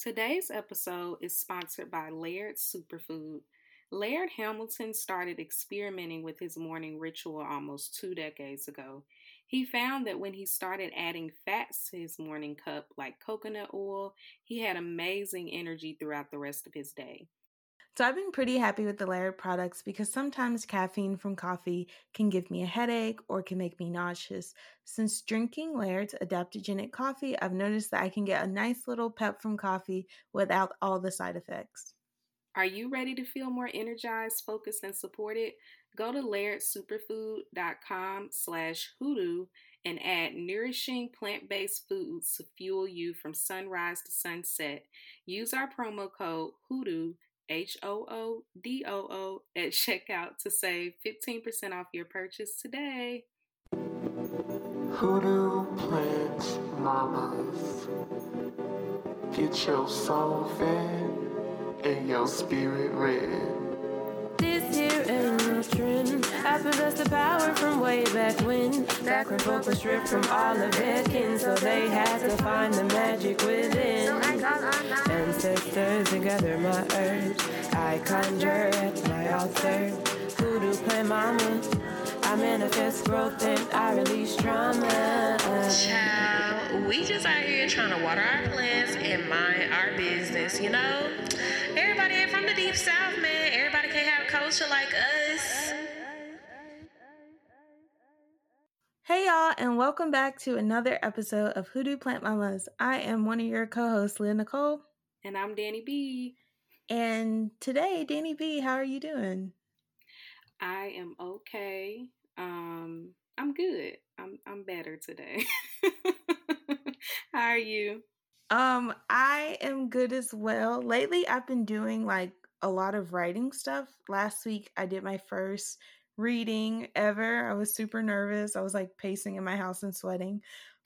Today's episode is sponsored by Laird Superfood. Laird Hamilton started experimenting with his morning ritual almost two decades ago. He found that when he started adding fats to his morning cup, like coconut oil, he had amazing energy throughout the rest of his day. So I've been pretty happy with the Laird products because sometimes caffeine from coffee can give me a headache or can make me nauseous. Since drinking Laird's adaptogenic coffee, I've noticed that I can get a nice little pep from coffee without all the side effects. Are you ready to feel more energized, focused, and supported? Go to lairdsuperfood.com slash hoodoo and add nourishing plant-based foods to fuel you from sunrise to sunset. Use our promo code hoodoo H O O D O O at checkout to save 15% off your purchase today. Hoodoo Plant Mamas. Get your soul fed and your spirit red. This here ain't no trend. I possess the power from way back when. Back when folk were stripped from all of their kin, so they had to find the magic within. Ancestors and gather my herbs. I conjure at my altar. Hoodoo plant mama. I manifest growth and I release trauma. Child, we just out here trying to water our plants and mind our business, you know? Everybody ain't from the deep south, man. Everybody can't have culture like us. Hey y'all, and welcome back to another episode of Hoodoo Plant Mamas. I am one of your co-hosts, Leah Nicole. And I'm Dani B. And today, Dani B, how are you doing? I am okay. Um, I'm good. I'm I'm better today. how are you? Um, I am good as well. Lately, I've been doing like a lot of writing stuff. Last week, I did my first reading ever. I was super nervous. I was like pacing in my house and sweating,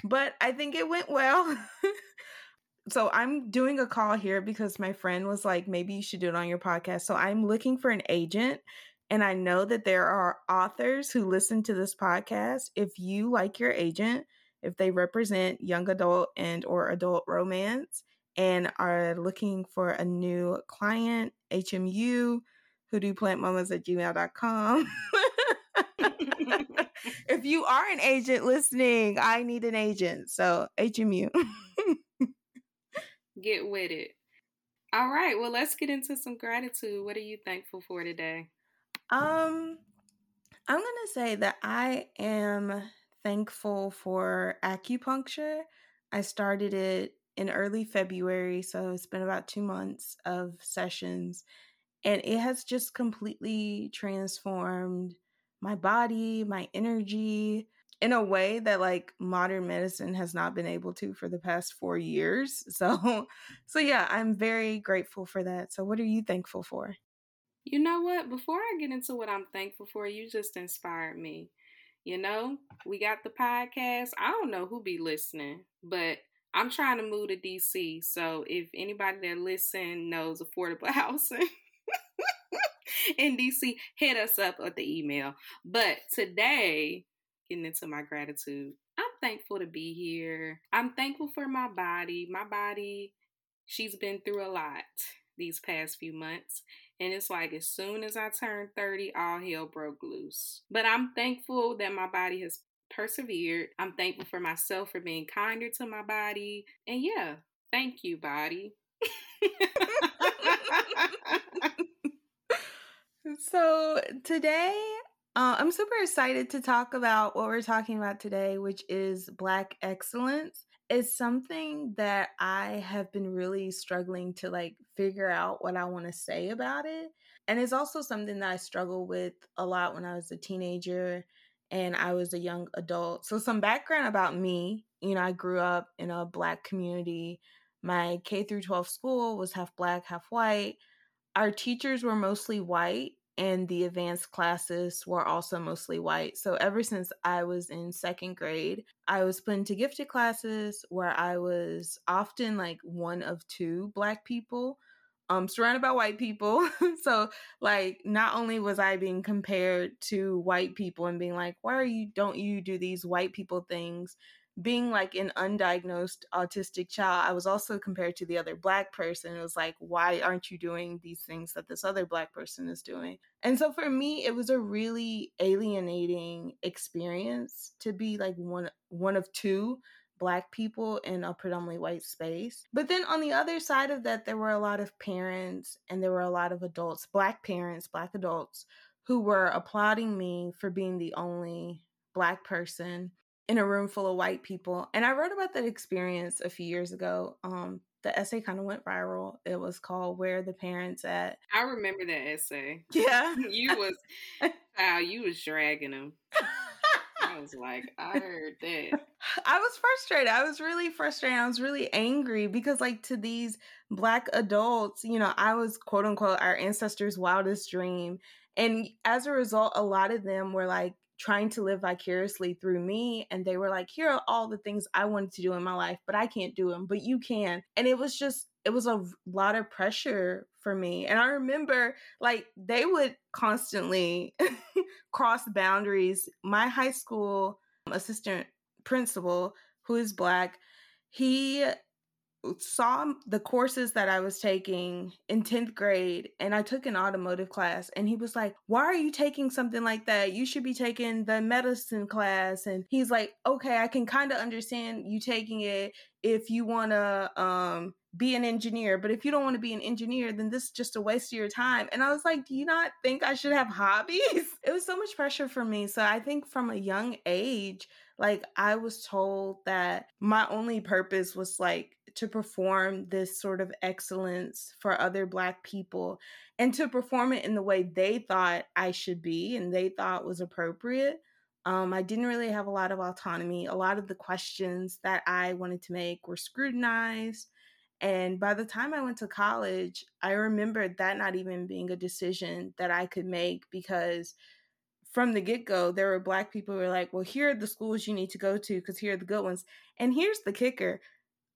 but I think it went well. so I'm doing a call here because my friend was like, maybe you should do it on your podcast. So I'm looking for an agent. And I know that there are authors who listen to this podcast. If you like your agent, if they represent young adult and or adult romance and are looking for a new client, HMU, hoodooplantmamas at gmail.com. if you are an agent listening, I need an agent. So HMU. Get with it. All right, well, let's get into some gratitude. What are you thankful for today? Um, I'm gonna say that I am thankful for acupuncture. I started it in early February, so it's been about two months of sessions, and it has just completely transformed my body, my energy in a way that like modern medicine has not been able to for the past 4 years. So so yeah, I'm very grateful for that. So what are you thankful for? You know what? Before I get into what I'm thankful for, you just inspired me. You know, we got the podcast. I don't know who be listening, but I'm trying to move to DC. So if anybody that listen knows affordable housing in DC, hit us up at the email. But today, getting into my gratitude, I'm thankful to be here. I'm thankful for my body. My body, she's been through a lot these past few months. And it's like as soon as I turned 30, all hell broke loose. But I'm thankful that my body has persevered. I'm thankful for myself for being kinder to my body. And yeah, thank you, body. so today uh, I'm super excited to talk about what we're talking about today, which is Black excellence. It's something that I have been really struggling to like figure out what I want to say about it. And it's also something that I struggled with a lot when I was a teenager and I was a young adult. So, some background about me you know, I grew up in a Black community. My K through 12 school was half Black, half white. Our teachers were mostly white and the advanced classes were also mostly white. So ever since I was in second grade, I was put into gifted classes where I was often like one of two black people um surrounded by white people. so like not only was I being compared to white people and being like, "Why are you don't you do these white people things?" Being like an undiagnosed autistic child, I was also compared to the other black person. It was like, why aren't you doing these things that this other black person is doing? And so for me, it was a really alienating experience to be like one one of two black people in a predominantly white space. But then on the other side of that, there were a lot of parents and there were a lot of adults, black parents, black adults, who were applauding me for being the only black person in a room full of white people. And I wrote about that experience a few years ago. Um, the essay kind of went viral. It was called "Where the Parents At." I remember that essay. Yeah, you was wow, you was dragging them. I was like, I heard that. I was frustrated. I was really frustrated. I was really angry because, like, to these black adults, you know, I was quote unquote our ancestors' wildest dream. And as a result, a lot of them were like, trying to live vicariously through me and they were like here are all the things i wanted to do in my life but i can't do them but you can and it was just it was a lot of pressure for me and i remember like they would constantly cross boundaries. My high school assistant principal who is black he saw the courses that I was taking in 10th grade and I took an automotive class and he was like, "Why are you taking something like that? You should be taking the medicine class." And he's like, "Okay, I can kind of understand you taking it if you want to um be an engineer, but if you don't want to be an engineer, then this is just a waste of your time." And I was like, "Do you not think I should have hobbies?" it was so much pressure for me. So I think from a young age, like I was told that my only purpose was like to perform this sort of excellence for other Black people and to perform it in the way they thought I should be and they thought was appropriate. Um, I didn't really have a lot of autonomy. A lot of the questions that I wanted to make were scrutinized. And by the time I went to college, I remembered that not even being a decision that I could make because from the get go, there were black people who were like, well, here are the schools you need to go to because here are the good ones. And here's the kicker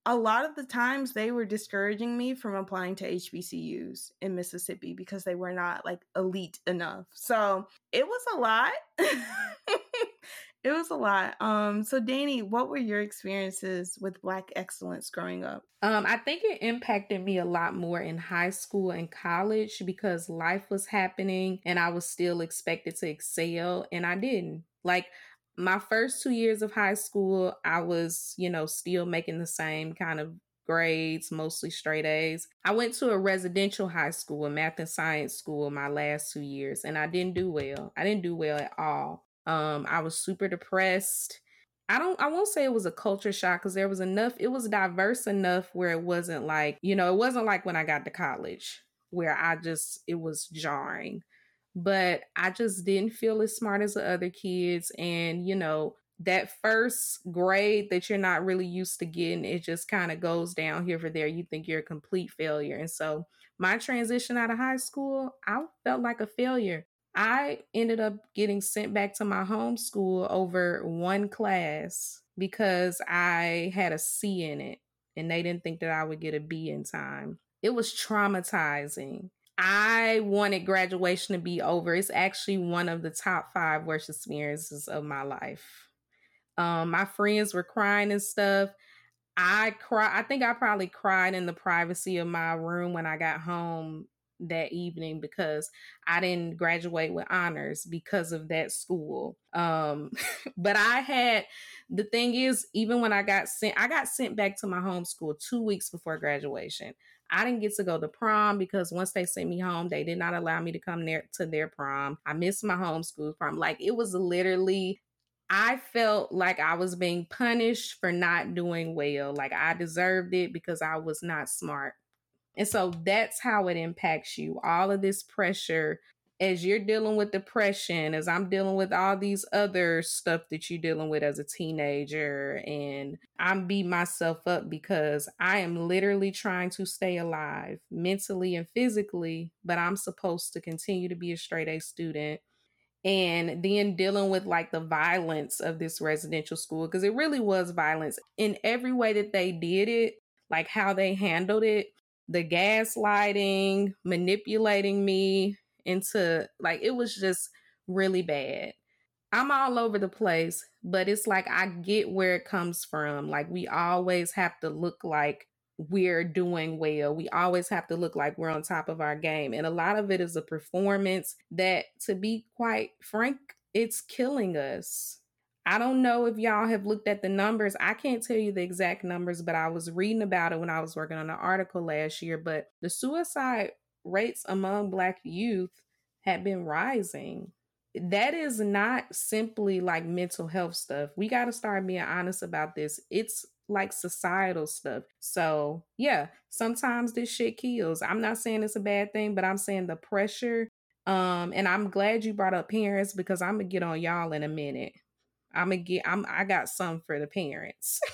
a lot of the times they were discouraging me from applying to HBCUs in Mississippi because they were not like elite enough. So it was a lot. it was a lot. Um, so Dani, what were your experiences with Black excellence growing up? Um, I think it impacted me a lot more in high school and college because life was happening and I was still expected to excel and I didn't. Like my first two years of high school, I was, you know, still making the same kind of grades, mostly straight A's. I went to a residential high school, a math and science school, my last two years, and I didn't do well. I didn't do well at all. Um, I was super depressed. I don't I won't say it was a culture shock because there was enough, it was diverse enough where it wasn't like, you know, it wasn't like when I got to college where I just it was jarring but I just didn't feel as smart as the other kids. And, you know, that first grade that you're not really used to getting, it just kind of goes down here for there. You think you're a complete failure. And so my transition out of high school, I felt like a failure. I ended up getting sent back to my home school over one class because I had a C in it and they didn't think that I would get a B in time. It was traumatizing. I wanted graduation to be over. It's actually one of the top five worst experiences of my life. Um, my friends were crying and stuff. I cry. I think I probably cried in the privacy of my room when I got home that evening because I didn't graduate with honors because of that school. Um, but I had the thing is, even when I got sent, I got sent back to my home school two weeks before graduation. I didn't get to go to prom because once they sent me home, they did not allow me to come there to their prom. I missed my homeschool prom. Like it was literally I felt like I was being punished for not doing well. Like I deserved it because I was not smart. And so that's how it impacts you. All of this pressure as you're dealing with depression, as I'm dealing with all these other stuff that you're dealing with as a teenager, and I'm beat myself up because I am literally trying to stay alive mentally and physically, but I'm supposed to continue to be a straight A student. And then dealing with like the violence of this residential school, because it really was violence in every way that they did it, like how they handled it, the gaslighting, manipulating me, into like it was just really bad. I'm all over the place, but it's like I get where it comes from. Like we always have to look like we're doing well. We always have to look like we're on top of our game. And a lot of it is a performance that, to be quite frank, it's killing us. I don't know if y'all have looked at the numbers. I can't tell you the exact numbers, but I was reading about it when I was working on an article last year. But the suicide rates among Black youth had been rising. That is not simply like mental health stuff. We got to start being honest about this. It's like societal stuff. So, yeah, sometimes this shit kills. I'm not saying it's a bad thing, but I'm saying the pressure. Um, and I'm glad you brought up parents because I'm gonna get on y'all in a minute. I'm gonna get. I'm. I got some for the parents.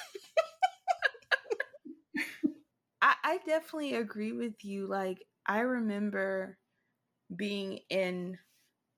I, I definitely agree with you. Like I remember being in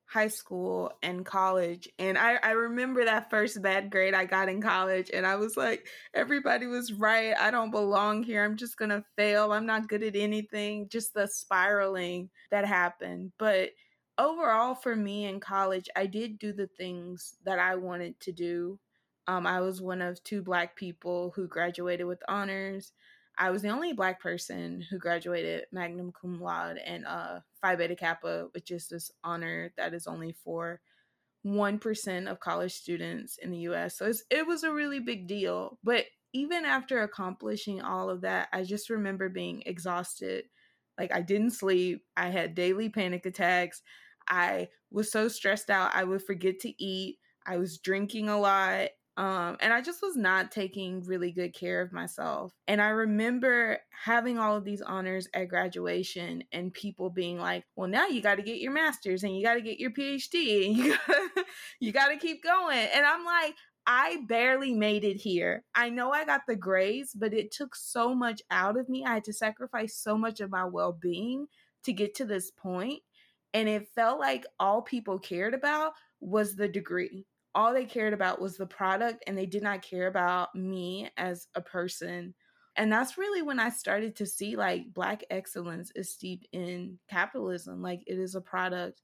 high school and college. And I, I remember that first bad grade I got in college, and I was like, everybody was right. I don't belong here. I'm just going to fail. I'm not good at anything. Just the spiraling that happened. But overall, for me in college, I did do the things that I wanted to do. Um, I was one of two Black people who graduated with honors. I was the only black person who graduated magna cum laude and uh, Phi Beta Kappa, which is this honor that is only for 1% of college students in the US. So it was a really big deal. But even after accomplishing all of that, I just remember being exhausted. Like I didn't sleep, I had daily panic attacks. I was so stressed out, I would forget to eat. I was drinking a lot. Um, and I just was not taking really good care of myself. And I remember having all of these honors at graduation and people being like, well, now you got to get your master's and you got to get your PhD and you gotta, you got to keep going. And I'm like, I barely made it here. I know I got the grades, but it took so much out of me. I had to sacrifice so much of my well being to get to this point. And it felt like all people cared about was the degree all they cared about was the product and they did not care about me as a person. And that's really when I started to see like Black excellence is steeped in capitalism. Like it is a product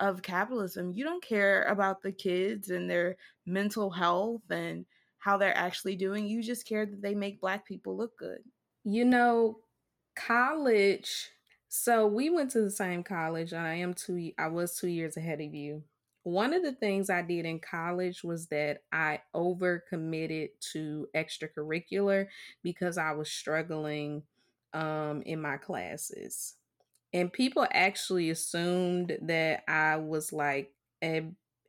of capitalism. You don't care about the kids and their mental health and how they're actually doing. You just care that they make Black people look good. You know, college. So we went to the same college. And I am two. I was two years ahead of you one of the things I did in college was that I overcommitted to extracurricular because I was struggling um, in my classes. And people actually assumed that I was like a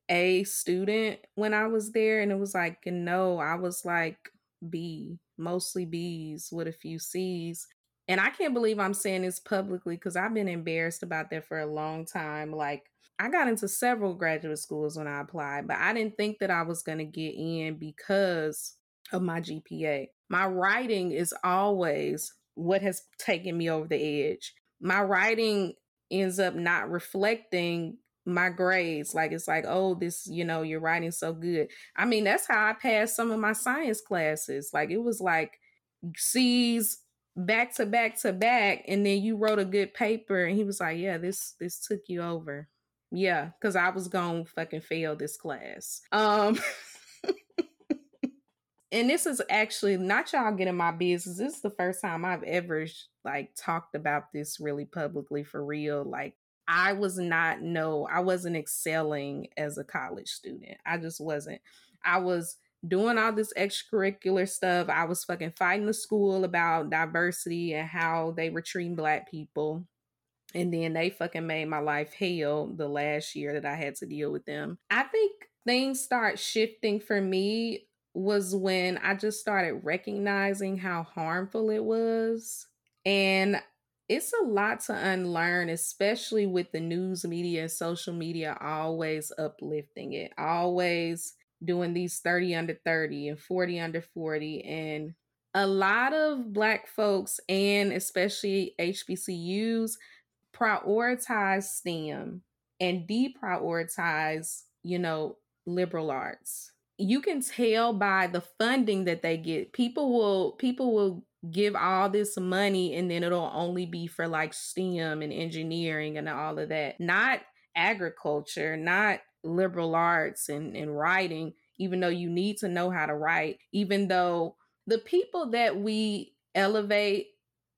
A student when I was there. And it was like, no, I was like B, mostly B's with a few C's. And I can't believe I'm saying this publicly because I've been embarrassed about that for a long time. Like, I got into several graduate schools when I applied, but I didn't think that I was going to get in because of my GPA. My writing is always what has taken me over the edge. My writing ends up not reflecting my grades. Like it's like, oh, this, you know, you're writing so good. I mean, that's how I passed some of my science classes. Like it was like C's back to back to back, and then you wrote a good paper, and he was like, yeah, this this took you over. Yeah, because I was gonna fucking fail this class. Um and this is actually not y'all getting my business. This is the first time I've ever like talked about this really publicly for real. Like I was not no, I wasn't excelling as a college student. I just wasn't. I was doing all this extracurricular stuff. I was fucking fighting the school about diversity and how they were treating black people. And then they fucking made my life hell the last year that I had to deal with them. I think things start shifting for me was when I just started recognizing how harmful it was. And it's a lot to unlearn, especially with the news media and social media always uplifting it, always doing these 30 under 30 and 40 under 40. And a lot of Black folks, and especially HBCUs, prioritize STEM and deprioritize, you know, liberal arts. You can tell by the funding that they get. People will people will give all this money and then it'll only be for like STEM and engineering and all of that. Not agriculture, not liberal arts and, and writing, even though you need to know how to write, even though the people that we elevate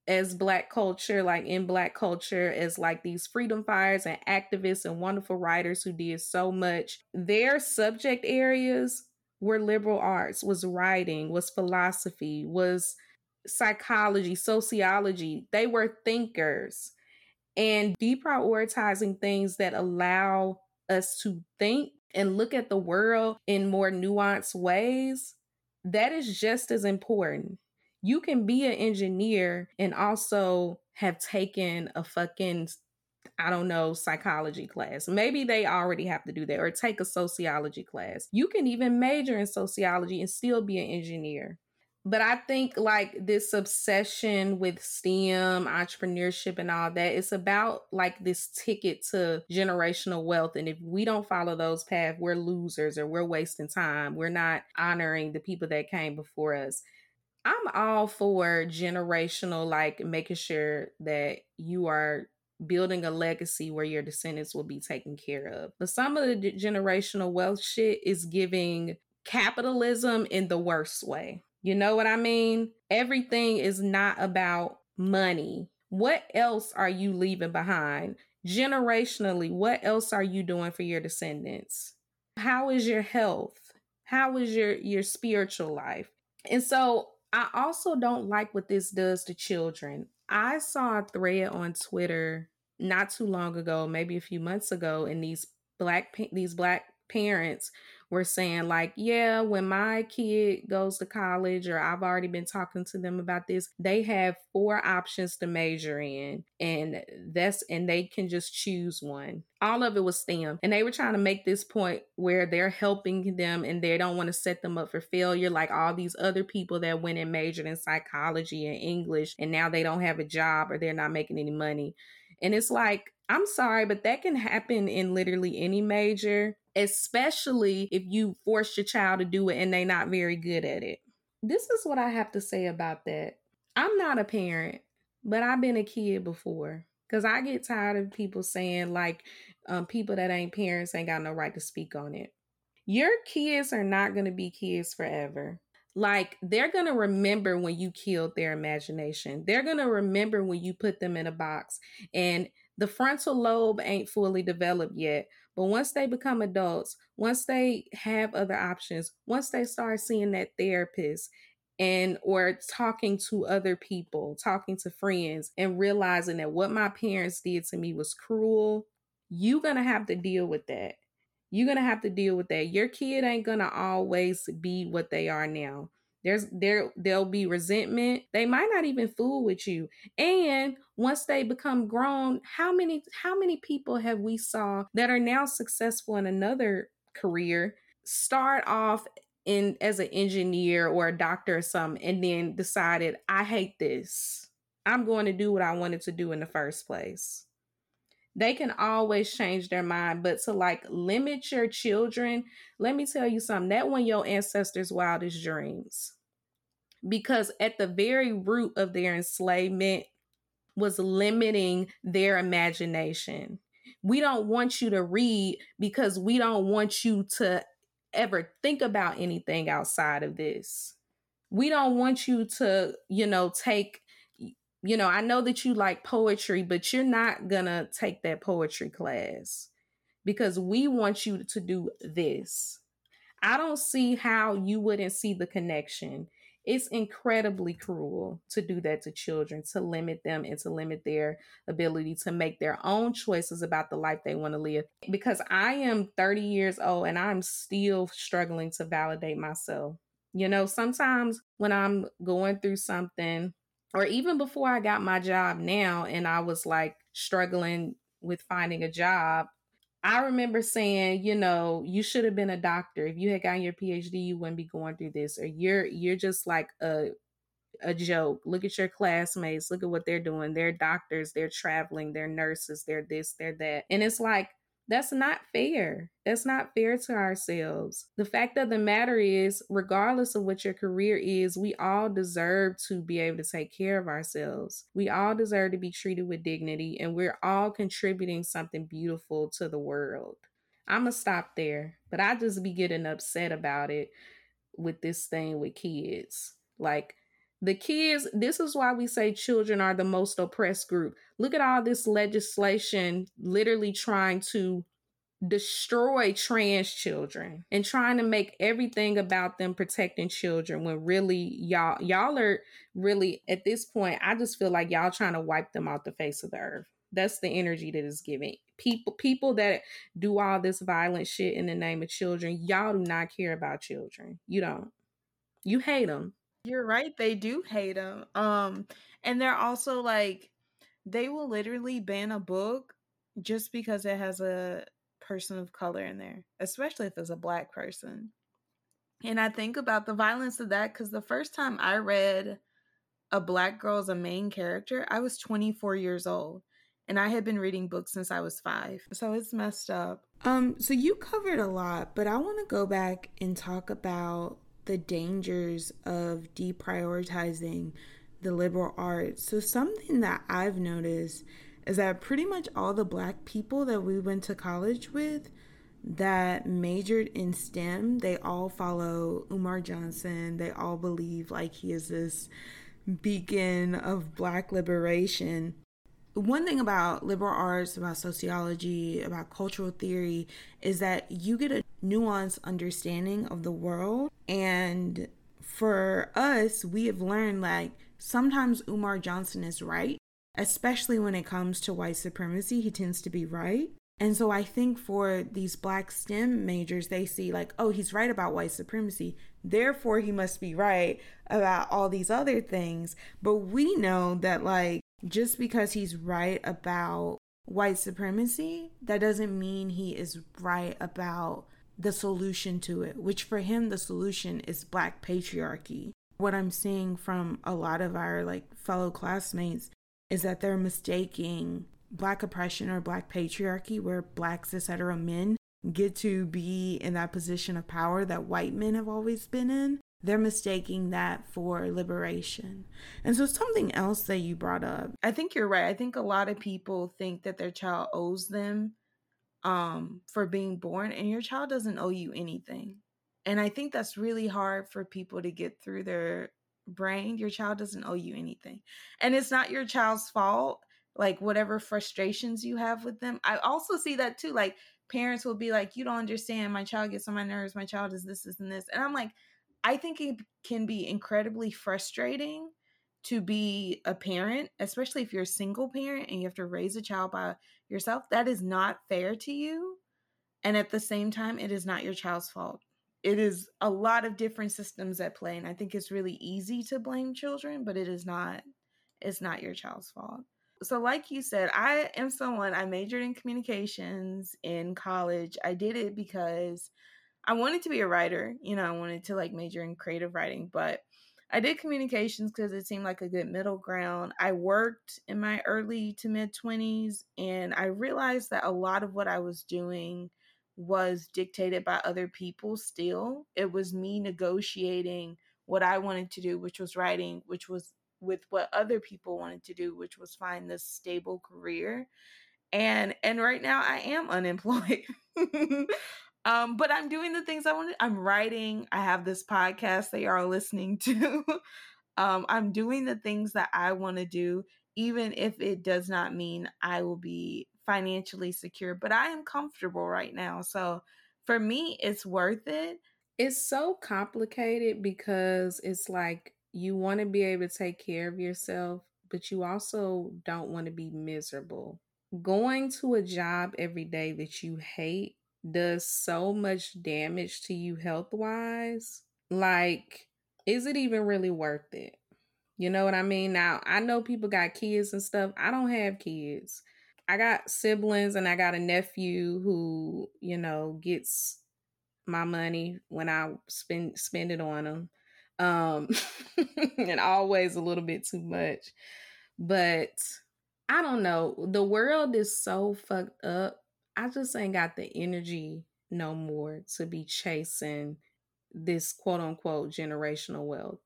as black culture like in black culture as like these freedom fighters and activists and wonderful writers who did so much. Their subject areas were liberal arts was writing was philosophy was psychology sociology. They were thinkers and deprioritizing things that allow us to think and look at the world in more nuanced ways, that is just as important. You can be an engineer and also have taken a fucking I don't know, psychology class. Maybe they already have to do that or take a sociology class. You can even major in sociology and still be an engineer but I think like this obsession with STEM, entrepreneurship, and all that, it's about like this ticket to generational wealth. And if we don't follow those paths, we're losers or we're wasting time. We're not honoring the people that came before us. I'm all for generational, like making sure that you are building a legacy where your descendants will be taken care of. But some of the generational wealth shit is giving capitalism in the worst way. You know what I mean? Everything is not about money. What else are you leaving behind? Generationally, what else are you doing for your descendants? How is your health? How is your your spiritual life? And so I also don't like what this does to children. I saw a thread on Twitter not too long ago, maybe a few months ago, and these black these black parents were saying like yeah when my kid goes to college or i've already been talking to them about this they have four options to major in and that's and they can just choose one all of it was STEM. And they were trying to make this point where they're helping them and they don't want to set them up for failure, like all these other people that went and majored in psychology and English, and now they don't have a job or they're not making any money. And it's like, I'm sorry, but that can happen in literally any major especially if you force your child to do it and they're not very good at it. This is what I have to say about that. I'm not a parent, but I've been a kid before because I get tired of people saying, like, um, people that ain't parents ain't got no right to speak on it. Your kids are not to be kids forever. Like, they're to remember when you killed their imagination. They're to remember when you put them in a box and the frontal lobe ain't fully developed yet. But once they become adults, once they have other options, once they start seeing that therapist and or talking to other people, talking to friends and realizing that what my parents did to me was cruel, you're going to have to deal with that. You're going to have to deal with that. Your kid ain't going to always be what they are now. There's there there'll be resentment. They might not even fool with you. And once they become grown, how many how many people have we saw that are now successful in another career start off in as an engineer or a doctor or something and then decided I hate this. I'm going to do what I wanted to do in the first place. They can always change their mind, but to like limit your children, let me tell you something. That one your ancestors' wildest dreams because at the very root of their enslavement was limiting their imagination. We don't want you to read because we don't want you to ever think about anything outside of this. We don't want you to, you know, take you know, I know that you like poetry, but you're not going to take that poetry class because we want you to do this. I don't see how you wouldn't see the connection it's incredibly cruel to do that to children, to limit them and to limit their ability to make their own choices about the life they want to live. Because I am 30 years old and I'm still struggling to validate myself. You know, sometimes when I'm going through something, or even before I got my job now, and I was like struggling with finding a job, I remember saying, you know, you should have been a doctor. If you had gotten your PhD, you wouldn't be going through this. Or you're you're just like a a joke. Look at your classmates. Look at what they're doing. They're doctors, they're traveling, they're nurses, they're this, they're that. And it's like That's not fair. That's not fair to ourselves. The fact of the matter is, regardless of what your career is, we all deserve to be able to take care of ourselves. We all deserve to be treated with dignity, and we're all contributing something beautiful to the world. I'm going to stop there, but I just be getting upset about it with this thing with kids. Like, the kids, this is why we say children are the most oppressed group. Look at all this legislation literally trying to destroy trans children and trying to make everything about them protecting children when really y'all y'all are really at this point I just feel like y'all trying to wipe them off the face of the earth. That's the energy that is giving. People people that do all this violent shit in the name of children, y'all do not care about children. You don't. You hate them. You're right. They do hate them. Um, and they're also like, they will literally ban a book just because it has a person of color in there, especially if it's a black person. And I think about the violence of that because the first time I read a black girl as a main character, I was 24 years old. And I had been reading books since I was five. So it's messed up. Um, so you covered a lot, but I want to go back and talk about the dangers of deprioritizing the liberal arts. So, something that I've noticed is that pretty much all the black people that we went to college with that majored in STEM, they all follow Umar Johnson. They all believe like he is this beacon of black liberation one thing about liberal arts, about sociology, about cultural theory is that you get a nuanced understanding of the world. And for us, we have learned like sometimes Umar Johnson is right, especially when it comes to white supremacy, he tends to be right. And so I think for these black STEM majors, they see like, oh, he's right about white supremacy. Therefore, he must be right about all these other things. But we know that like just because he's right about white supremacy, that doesn't mean he is right about the solution to it, which for him, the solution is black patriarchy. What I'm seeing from a lot of our like fellow classmates is that they're mistaking black oppression or black patriarchy, where black cis hetero men get to be in that position of power that white men have always been in, they're mistaking that for liberation. And so, something else that you brought up, I think you're right. I think a lot of people think that their child owes them um, for being born, and your child doesn't owe you anything. And I think that's really hard for people to get through their brain. Your child doesn't owe you anything. And it's not your child's fault, like whatever frustrations you have with them. I also see that too. Like, parents will be like, You don't understand. My child gets on my nerves. My child is this, this, and this. And I'm like, I think it can be incredibly frustrating to be a parent, especially if you're a single parent and you have to raise a child by yourself. That is not fair to you. And at the same time, it is not your child's fault. It is a lot of different systems at play. And I think it's really easy to blame children, but it is not, it's not your child's fault. So, like you said, I am someone, I majored in communications in college. I did it because I wanted to be a writer, you know, I wanted to like major in creative writing, but I did communications because it seemed like a good middle ground. I worked in my early to mid 20s and I realized that a lot of what I was doing was dictated by other people still. It was me negotiating what I wanted to do, which was writing, which was with what other people wanted to do, which was find this stable career. And and right now I am unemployed. Um, but I'm doing the things I want. To. I'm writing. I have this podcast that you are listening to. um, I'm doing the things that I want to do, even if it does not mean I will be financially secure. But I am comfortable right now, so for me, it's worth it. It's so complicated because it's like you want to be able to take care of yourself, but you also don't want to be miserable. Going to a job every day that you hate does so much damage to you health wise, like, is it even really worth it? You know what I mean? Now, I know people got kids and stuff. I don't have kids. I got siblings and I got a nephew who, you know, gets my money when I spend spend it on them. Um and always a little bit too much. But I don't know. The world is so fucked up I just ain't got the energy no more to be chasing this quote unquote generational wealth.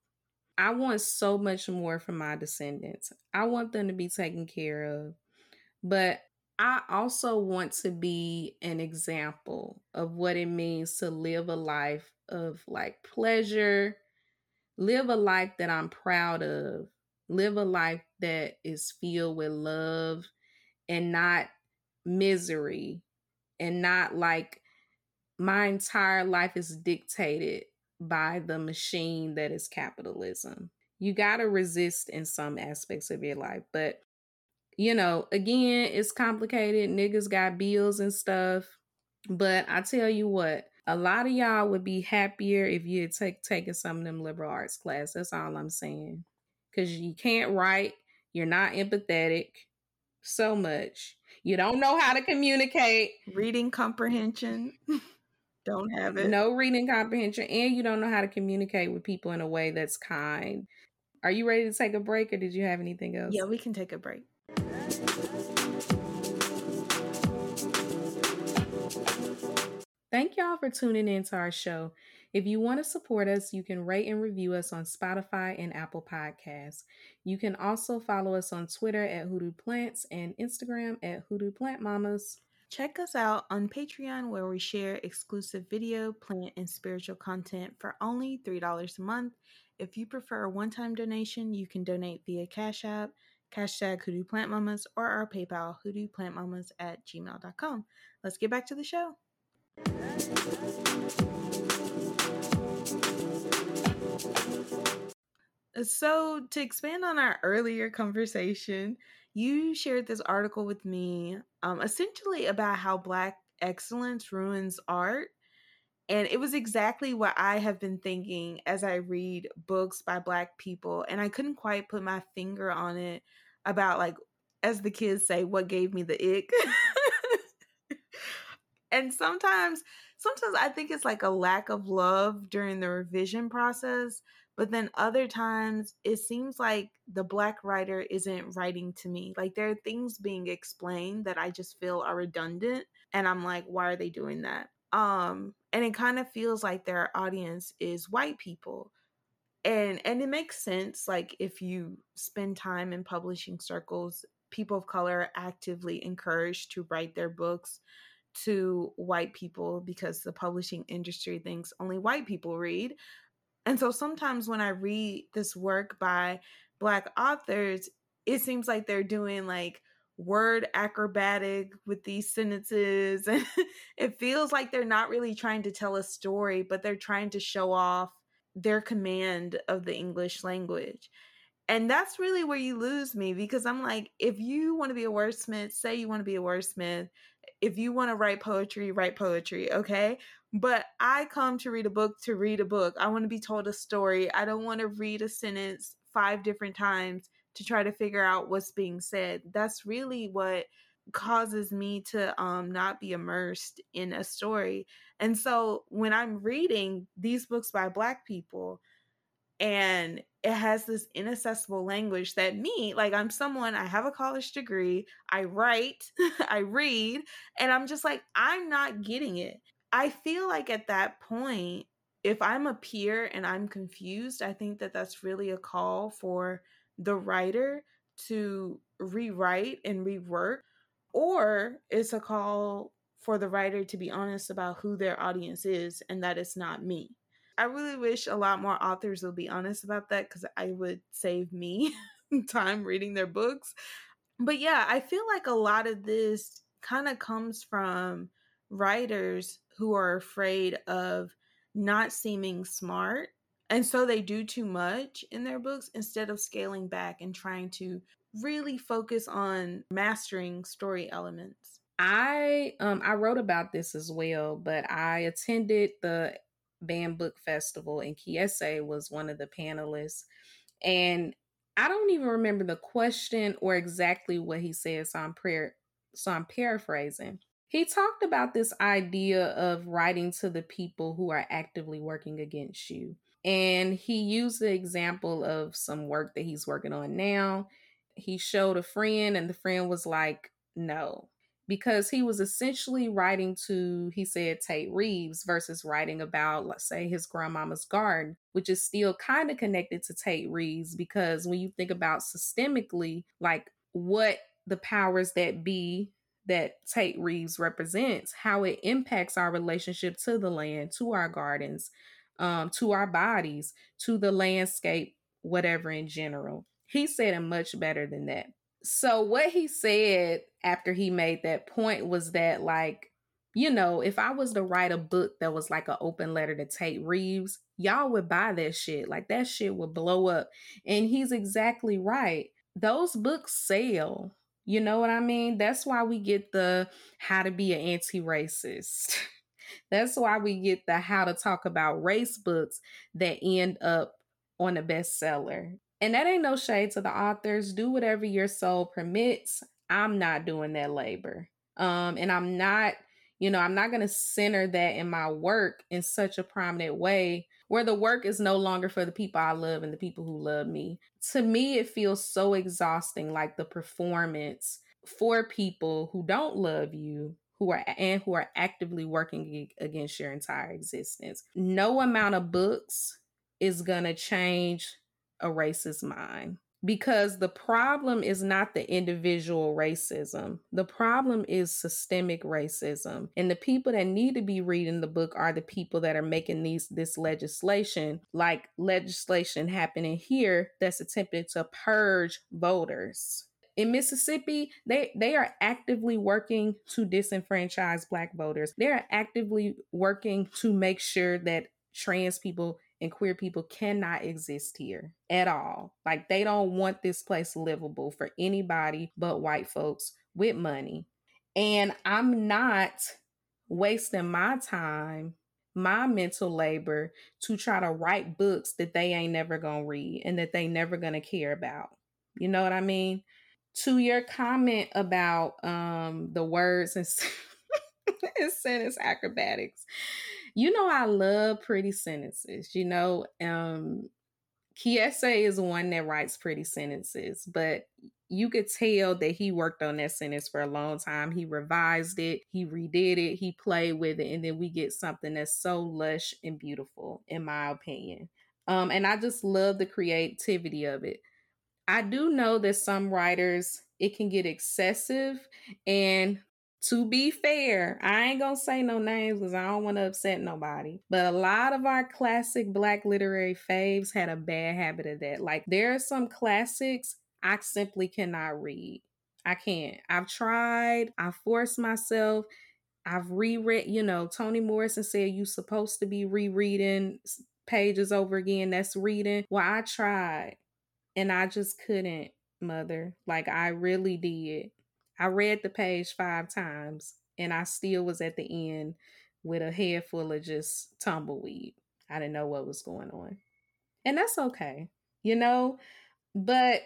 I want so much more from my descendants. I want them to be taken care of. But I also want to be an example of what it means to live a life of like pleasure, live a life that I'm proud of, live a life that is filled with love and not misery, and not like my entire life is dictated by the machine that is capitalism. You got to resist in some aspects of your life, but you know, again, it's complicated. Niggas got bills and stuff. But I tell you what, a lot of y'all would be happier if you had take, taken some of them liberal arts class. That's all I'm saying. Because you can't write, you're not empathetic so much. You don't know how to communicate. Reading comprehension. don't have it. No reading comprehension. And you don't know how to communicate with people in a way that's kind. Are you ready to take a break or did you have anything else? Yeah, we can take a break. Thank y'all for tuning in to our show. If you want to support us, you can rate and review us on Spotify and Apple Podcasts. You can also follow us on Twitter at Hoodoo Plants and Instagram at Hoodoo Plant Mamas. Check us out on Patreon, where we share exclusive video, plant, and spiritual content for only $3 a month. If you prefer a one time donation, you can donate via Cash App, hashtag Hoodoo Plant Mamas, or our PayPal, hoodooplantmamas at gmail.com. Let's get back to the show. So, to expand on our earlier conversation, you shared this article with me um, essentially about how Black excellence ruins art. And it was exactly what I have been thinking as I read books by Black people. And I couldn't quite put my finger on it about, like, as the kids say, what gave me the ick. and sometimes sometimes I think it's like a lack of love during the revision process, but then other times it seems like the black writer isn't writing to me. Like there are things being explained that I just feel are redundant and I'm like why are they doing that? Um and it kind of feels like their audience is white people. And and it makes sense like if you spend time in publishing circles, people of color are actively encouraged to write their books to white people because the publishing industry thinks only white people read. And so sometimes when I read this work by black authors, it seems like they're doing like word acrobatic with these sentences and it feels like they're not really trying to tell a story but they're trying to show off their command of the English language. And that's really where you lose me because I'm like, if you want to be a wordsmith, say you want to be a wordsmith, if you want to write poetry, write poetry, okay? But I come to read a book to read a book. I want to be told a story. I don't want to read a sentence five different times to try to figure out what's being said. That's really what causes me to um not be immersed in a story. And so when I'm reading these books by black people and it has this inaccessible language that me, like I'm someone, I have a college degree, I write, I read, and I'm just like, I'm not getting it. I feel like at that point, if I'm a peer and I'm confused, I think that that's really a call for the writer to rewrite and rework, or it's a call for the writer to be honest about who their audience is and that it's not me. I really wish a lot more authors would be honest about that because I would save me time reading their books. But yeah, I feel like a lot of this kind of comes from writers who are afraid of not seeming smart. And so they do too much in their books instead of scaling back and trying to really focus on mastering story elements. I um I wrote about this as well, but I attended the BAM Book Festival, and Kiese was one of the panelists. And I don't even remember the question or exactly what he said, so I'm prayer so I'm paraphrasing. He talked about this idea of writing to the people who are actively working against you. And he used the example of some work that he's working on now. He showed a friend, and the friend was like, No, because he was essentially writing to, he said, Tate Reeves versus writing about, let's say, his grandmama's garden, which is still kind of connected to Tate Reeves because when you think about systemically, like what the powers that be that Tate Reeves represents, how it impacts our relationship to the land, to our gardens, um, to our bodies, to the landscape, whatever in general. He said it much better than that. So, what he said after he made that point was that, like, you know, if I was to write a book that was like an open letter to Tate Reeves, y'all would buy that shit. Like, that shit would blow up. And he's exactly right. Those books sell. You know what I mean? That's why we get the how to be an anti racist. That's why we get the how to talk about race books that end up on a bestseller. And that ain't no shade to the authors. Do whatever your soul permits. I'm not doing that labor. Um, and I'm not, you know, I'm not going to center that in my work in such a prominent way where the work is no longer for the people I love and the people who love me. To me, it feels so exhausting, like the performance for people who don't love you who are and who are actively working against your entire existence. No amount of books is going to change a racist mind because the problem is not the individual racism. The problem is systemic racism. And the people that need to be reading the book are the people that are making these this legislation, like legislation happening here that's attempting to purge voters in Mississippi, they they are actively working to disenfranchise black voters. They are actively working to make sure that trans people and queer people cannot exist here at all. Like they don't want this place livable for anybody but white folks with money. And I'm not wasting my time, my mental labor to try to write books that they ain't never going to read and that they never going to care about. You know what I mean? to your comment about um the words and, and sentence acrobatics you know i love pretty sentences you know um Kiese is one that writes pretty sentences, but you could tell that he worked on that sentence for a long time. He revised it, he redid it, he played with it, and then we get something that's so lush and beautiful, in my opinion. Um, and I just love the creativity of it. I do know that some writers, it can get excessive. And to be fair, I ain't gonna say no names because I don't want to upset nobody. But a lot of our classic black literary faves had a bad habit of that. Like there are some classics I simply cannot read. I can't. I've tried, I forced myself. I've reread, you know, Toni Morrison said you supposed to be rereading pages over again. That's reading. Well, I tried and I just couldn't, mother. Like I really did. I read the page five times and I still was at the end with a head full of just tumbleweed. I didn't know what was going on. And that's okay, you know? But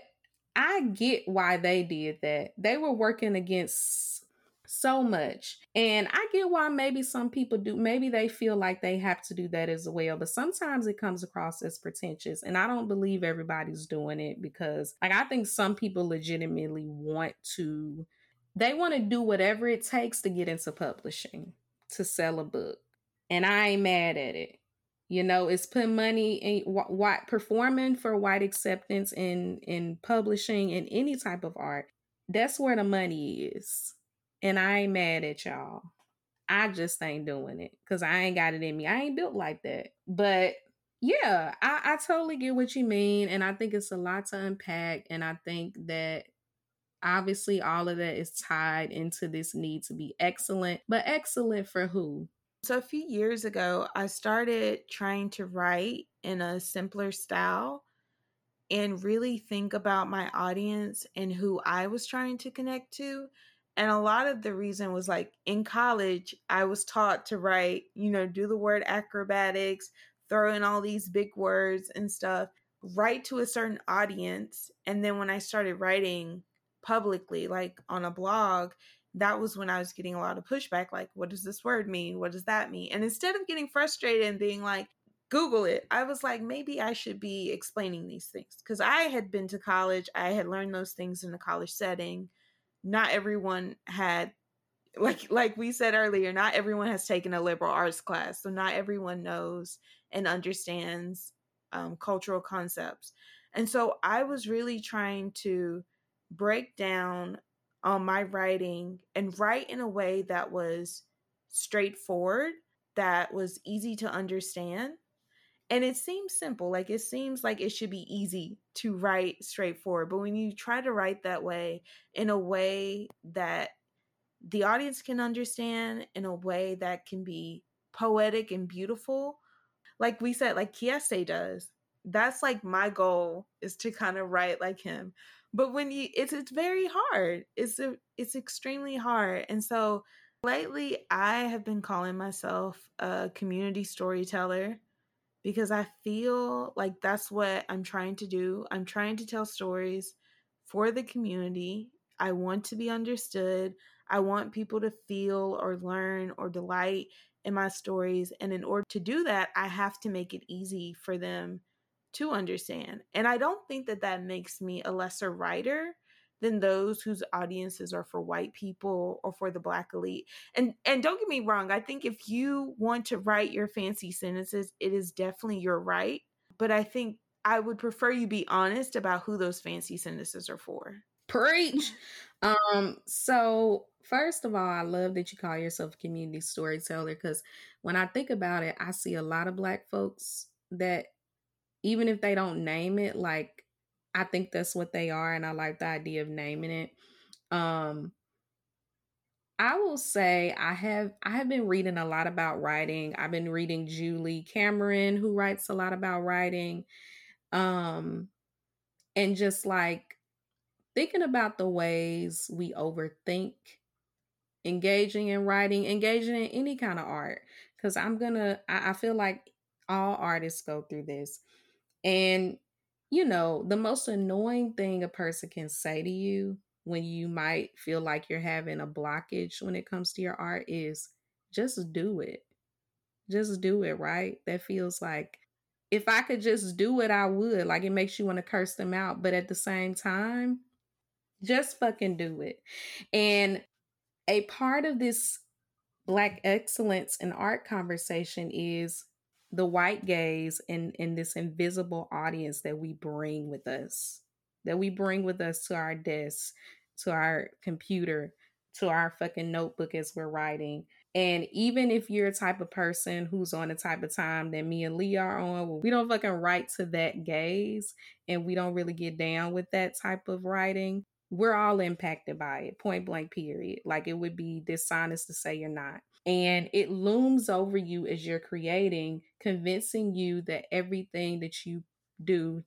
I get why they did that. They were working against so much. And I get why maybe some people do, maybe they feel like they have to do that as well. But sometimes it comes across as pretentious. And I don't believe everybody's doing it because, like, I think some people legitimately want to, they want to do whatever it takes to get into publishing, to sell a book. And I ain't mad at it. You know, it's putting money in what performing for white acceptance in in publishing in any type of art. That's where the money is and I ain't mad at y'all. I just ain't doing it because I ain't got it in me. I ain't built like that. But yeah, I, I totally get what you mean. And I think it's a lot to unpack. And I think that obviously all of that is tied into this need to be excellent, but excellent for who? So, a few years ago, I started trying to write in a simpler style and really think about my audience and who I was trying to connect to. And a lot of the reason was like in college, I was taught to write, you know, do the word acrobatics, throw in all these big words and stuff, write to a certain audience. And then when I started writing publicly, like on a blog, that was when I was getting a lot of pushback like, what does this word mean? What does that mean? And instead of getting frustrated and being like, Google it, I was like, maybe I should be explaining these things because I had been to college, I had learned those things in a college setting not everyone had like like we said earlier, not everyone has taken a liberal arts class, so not everyone knows and understands um, cultural concepts. And so I was really trying to break down on my writing and write in a way that was straightforward, that was easy to understand. And it seems simple, like it seems like it should be easy to write straightforward. But when you try to write that way in a way that the audience can understand, in a way that can be poetic and beautiful, like we said, like Kiese does, that's like my goal is to kind of write like him but when you it's it's very hard it's a, it's extremely hard and so lately i have been calling myself a community storyteller because i feel like that's what i'm trying to do i'm trying to tell stories for the community i want to be understood i want people to feel or learn or delight in my stories and in order to do that i have to make it easy for them to understand. And I don't think that that makes me a lesser writer than those whose audiences are for white people or for the black elite. And and don't get me wrong, I think if you want to write your fancy sentences, it is definitely your right, but I think I would prefer you be honest about who those fancy sentences are for. Preach. Um so first of all, I love that you call yourself a community storyteller cuz when I think about it, I see a lot of black folks that even if they don't name it, like I think that's what they are, and I like the idea of naming it. Um, I will say I have I have been reading a lot about writing. I've been reading Julie Cameron, who writes a lot about writing, um, and just like thinking about the ways we overthink engaging in writing, engaging in any kind of art. Because I'm gonna, I, I feel like all artists go through this and, you know, the most annoying thing a person can say to you when you might feel like you're having a blockage when it comes to your art is just do it. Just do it, right? That feels like if I could just do it, I would. Like it makes you want to curse them out. But at the same time, just fucking do it. And a part of this Black excellence in art conversation is the white gaze and this invisible audience that we bring with us that we bring with us to our desk to our computer to our fucking notebook as we're writing and even if you're a type of person who's on the type of time that me and Lee are on, we don't fucking write to that gaze and we don't really get down with that type of writing. We're all impacted by it, point blank, period. Like it would be dishonest to say you're not and it looms over you as you're creating, convincing you that everything that you do,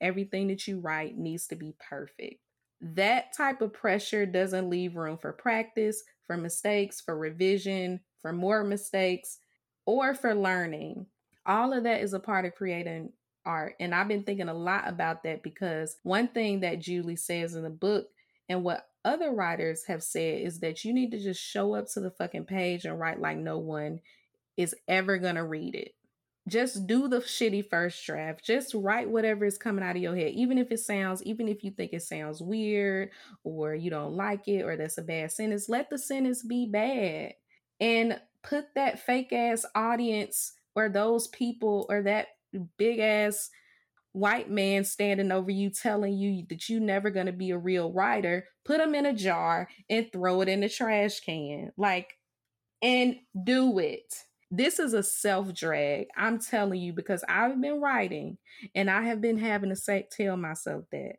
everything that you write needs to be perfect. That type of pressure doesn't leave room for practice, for mistakes, for revision, for more mistakes, or for learning. All of that is a part of creating art. And I've been thinking a lot about that because one thing that Julie says in the book and what other writers have said is that you need to just show up to the fucking page and write like no one is ever going to read it. Just do the shitty first draft. Just write whatever is coming out of your head, even if it sounds, even if you think it sounds weird or you don't like it or that's a bad sentence. Let the sentence be bad and put that fake ass audience or those people or that big ass white man standing over you telling you that you're never going to be a real writer, put them in a jar and throw it in the trash can. Like, and do it. This is a self drag. I'm telling you because I've been writing and I have been having to say, tell myself that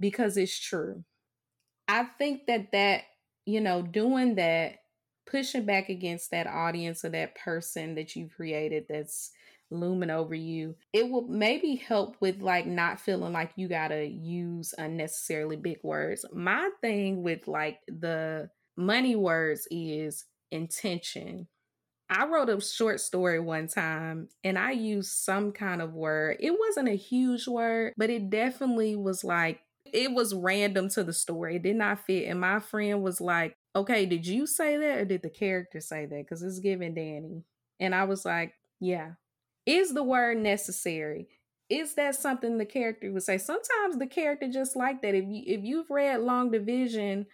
because it's true. I think that that, you know, doing that, pushing back against that audience or that person that you created that's looming over you. It will maybe help with like not feeling like you gotta use unnecessarily big words. My thing with like the money words is intention. I wrote a short story one time and I used some kind of word. It wasn't a huge word, but it definitely was like, it was random to the story. It did not fit. And my friend was like, okay, did you say that or did the character say that? Because it's giving Dani. And I was like, yeah, is the word necessary? Is that something the character would say? Sometimes the character just like that. If you if you've read Long Division,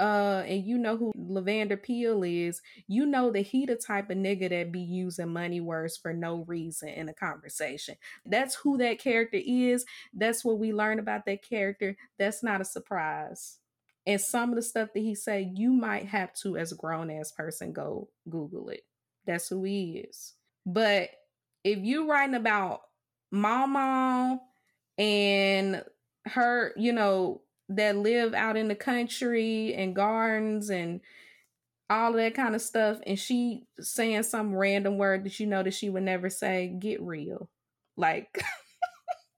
uh, and you know who Lavander Peel is, you know that he the type of nigga that be using money words for no reason in a conversation. That's who that character is. That's what we learn about that character. That's not a surprise. And some of the stuff that he say, you might have to, as a grown ass person, go Google it. That's who he is. But if you writing about mama and her, you know, that live out in the country and gardens and all that kind of stuff, and she saying some random word that you know that she would never say, get real. Like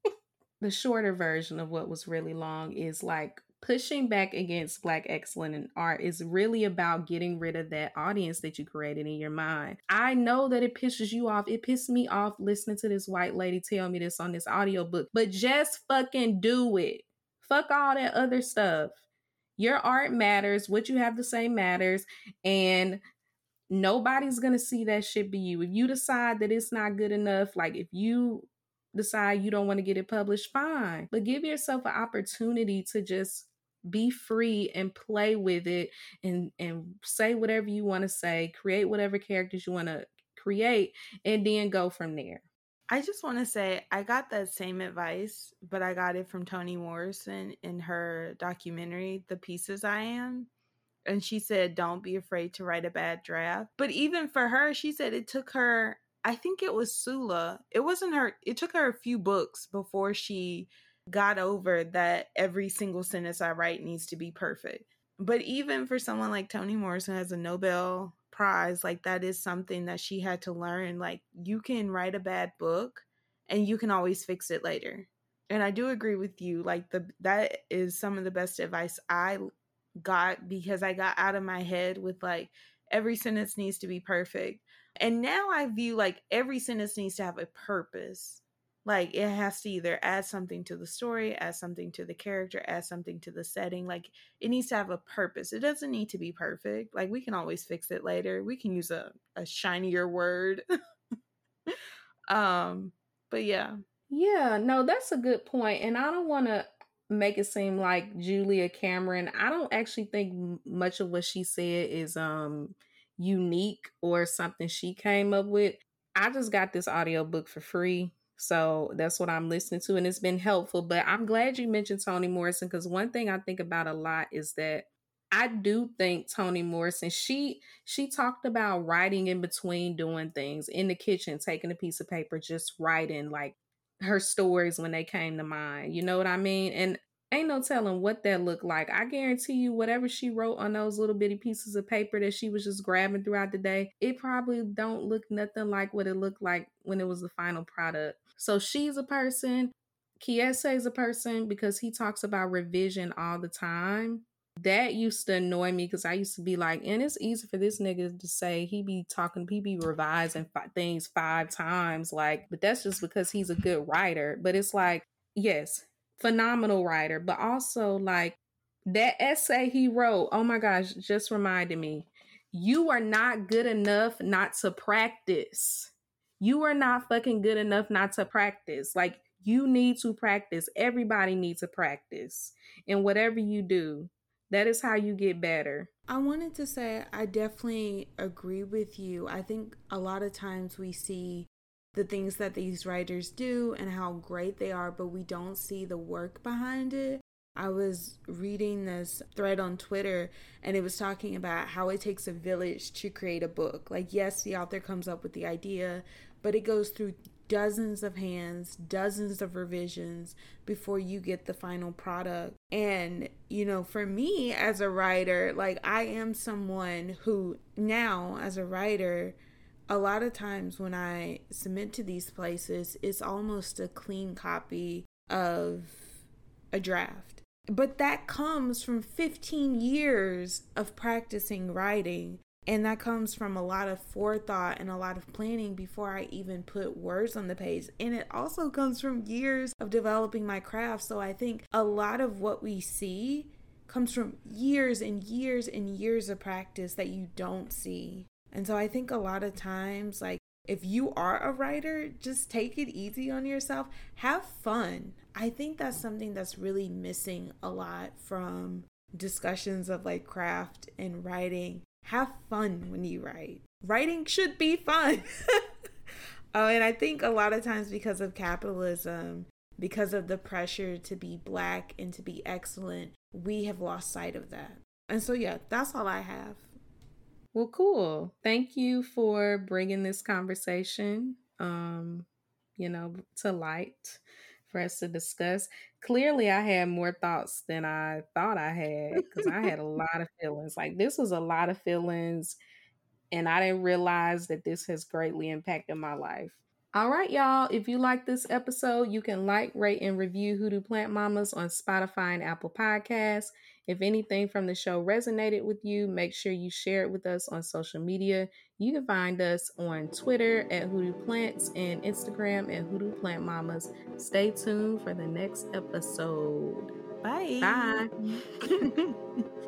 the shorter version of what was really long is like pushing back against black excellence in art is really about getting rid of that audience that you created in your mind. I know that it pisses you off. It pissed me off listening to this white lady tell me this on this audiobook, but just fucking do it. Fuck all that other stuff. Your art matters. What you have to say matters. And nobody's going to see that shit but you. If you decide that it's not good enough, like if you decide you don't want to get it published, fine. But give yourself an opportunity to just be free and play with it and and say whatever you want to say create whatever characters you want to create and then go from there I just want to say I got that same advice, but I got it from Toni Morrison in her documentary, The Pieces I Am. And she said, Don't be afraid to write a bad draft. But even for her, she said it took her, I think it was Sula. It wasn't her, it took her a few books before she got over that every single sentence I write needs to be perfect. But even for someone like Toni Morrison has a Nobel Prize, like that is something that she had to learn. Like you can write a bad book and you can always fix it later. And I do agree with you. Like the that is some of the best advice I got because I got out of my head with like every sentence needs to be perfect. And now I view like every sentence needs to have a purpose like it has to either add something to the story add something to the character add something to the setting like it needs to have a purpose. It doesn't need to be perfect. Like we can always fix it later. We can use a, a shinier word. Um but yeah. Yeah no that's a good point. and i don't want to make it seem like julia cameron i don't actually think much of what she said is um unique or something she came up with. I just got this audiobook for free so that's what I'm listening to, and it's been helpful. But I'm glad you mentioned Toni Morrison because one thing I think about a lot is that I do think Toni Morrison, she she talked about writing in between doing things in the kitchen, taking a piece of paper, just writing like her stories when they came to mind. You know what I mean? And ain't no telling what that looked like. I guarantee you, whatever she wrote on those little bitty pieces of paper that she was just grabbing throughout the day, it probably don't look nothing like what it looked like when it was the final product. So she's a person. Kiese is a person because he talks about revision all the time. That used to annoy me because I used to be like, and it's easy for this nigga to say he be talking, he be revising things five times, like, but that's just because he's a good writer. But it's like, yes, phenomenal writer, but also like that essay he wrote. Oh my gosh, just reminded me, you are not good enough not to practice you are not fucking good enough not to practice. Like you need to practice. Everybody needs to practice. And whatever you do, that is how you get better. I wanted to say I definitely agree with you. I think a lot of times we see the things that these writers do and how great they are, but we don't see the work behind it. I was reading this thread on Twitter and it was talking about how it takes a village to create a book. Like, yes, the author comes up with the idea, but it goes through dozens of hands, dozens of revisions before you get the final product. And, you know, for me as a writer, like I am someone who now, as a writer, a lot of times when I submit to these places, it's almost a clean copy of a draft. But that comes from 15 years of practicing writing and that comes from a lot of forethought and a lot of planning before I even put words on the page. And it also comes from years of developing my craft. So I think a lot of what we see comes from years and years and years of practice that you don't see. And so I think a lot of times, like, if you are a writer, just take it easy on yourself. Have fun. I think that's something that's really missing a lot from discussions of like craft and writing, have fun when you write. Writing should be fun. oh, and I think a lot of times because of capitalism, because of the pressure to be black and to be excellent, we have lost sight of that. And so, yeah, that's all I have. Well, cool. Thank you for bringing this conversation, um, you know, to light for us to discuss. Clearly, I had more thoughts than I thought I had because I had a lot of feelings. Like, this was a lot of feelings, and I didn't realize that this has greatly impacted my life. All right, y'all. If you like this episode, you can like, rate, and review Hoodoo Plant Mamas on Spotify and Apple Podcasts. If anything from the show resonated with you, make sure you share it with us on social media. You can find us on Twitter at Hoodoo Plants and Instagram at Hoodoo Plant Mamas. Stay tuned for the next episode. Bye. Bye.